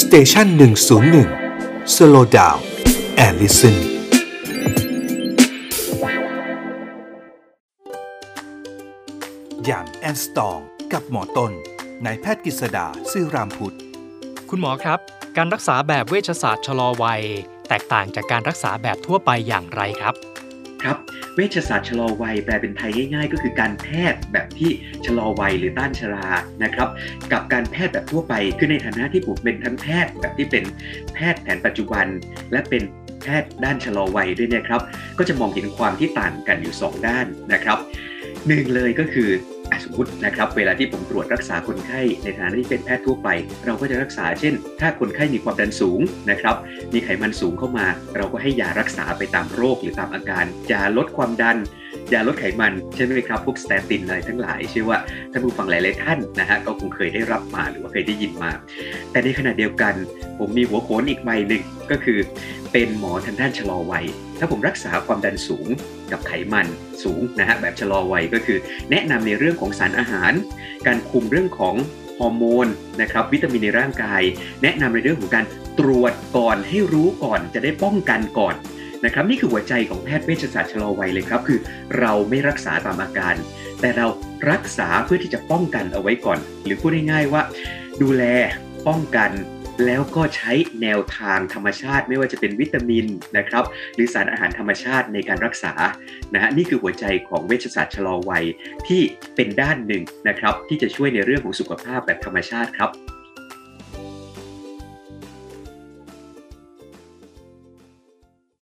station หนึ่งศูนย์หนึ่ง slow down and listen young and strong กับหมอต้นนายแพทย์กฤษดา ศิรามพุช คุณหมอครับ การรักษาแบบเวชศาสตร์ชะลอวัย แตกต่างจากการรักษาแบบทั่วไปอย่างไรครับ ครับเวชศาสตร์ชะลอวัยแปลเป็นไทยง่าย ๆ ก็คือการแพทย์แบบที่ชะลอวัยหรือต้านชรานะครับ กับการแพทย์แบบทั่วไปคือในฐานะที่ผมเป็นทั้งแพทย์แบบที่เป็นแพทย์แผนปัจจุบัน และเป็นแพทย์ด้านชะลอวัยด้วยนะครับ ก็จะมองเห็นความที่ต่างกันอยู่ 2 ด้านนะครับหนึ่งเลยก็คือ สมมตินะครับเวลาที่ผมตรวจรักษาคนไข้ในฐานะที่เป็นแพทย์ทั่วไป เราก็จะรักษาเช่น ถ้าคนไข้มีความดันสูงนะครับมีไขมันสูงเข้ามา เราก็ให้ยารักษาไปตามโรคหรือตามอาการยาลดความดัน ยาลดไขมันใช่ไหมครับพวกสเตตินอะไรทั้งหลายเชื่อว่าท่านผู้ฟังหลายๆท่านนะฮะก็คงเคยได้รับมาหรือว่าเคยได้ยินมา แต่ในขณะเดียวกัน ผมมีหัวโขนอีกใบหนึ่งก็คือเป็นหมอทางด้านชะลอวัย ถ้าผมรักษาความดันสูงกับไขมันสูงนะฮะแบบชะลอวัยก็คือ แนะนำในเรื่องของสารอาหาร การคุมเรื่องของฮอร์โมนนะครับวิตามินในร่างกาย แนะนำในเรื่องของการตรวจก่อนให้รู้ก่อนจะได้ป้องกันก่อน นะครับนี่คือหัวใจของแพทย์เวชศาสตร์ชะลอวัยเลยครับ คือเราไม่รักษาตามอาการ แต่เรารักษาเพื่อที่จะป้องกันเอาไว้ก่อน หรือพูดง่ายๆว่า ดูแลป้องกันแล้วก็ใช้แนวทางธรรมชาติไม่ว่าจะเป็นวิตามินนะครับหรือสารอาหารธรรมชาติในการรักษานะฮะนี่คือหัวใจของเวชศาสตร์ชะลอวัยที่เป็นด้านหนึ่งนะครับที่จะช่วยในเรื่องของสุขภาพแบบธรรมชาติครับ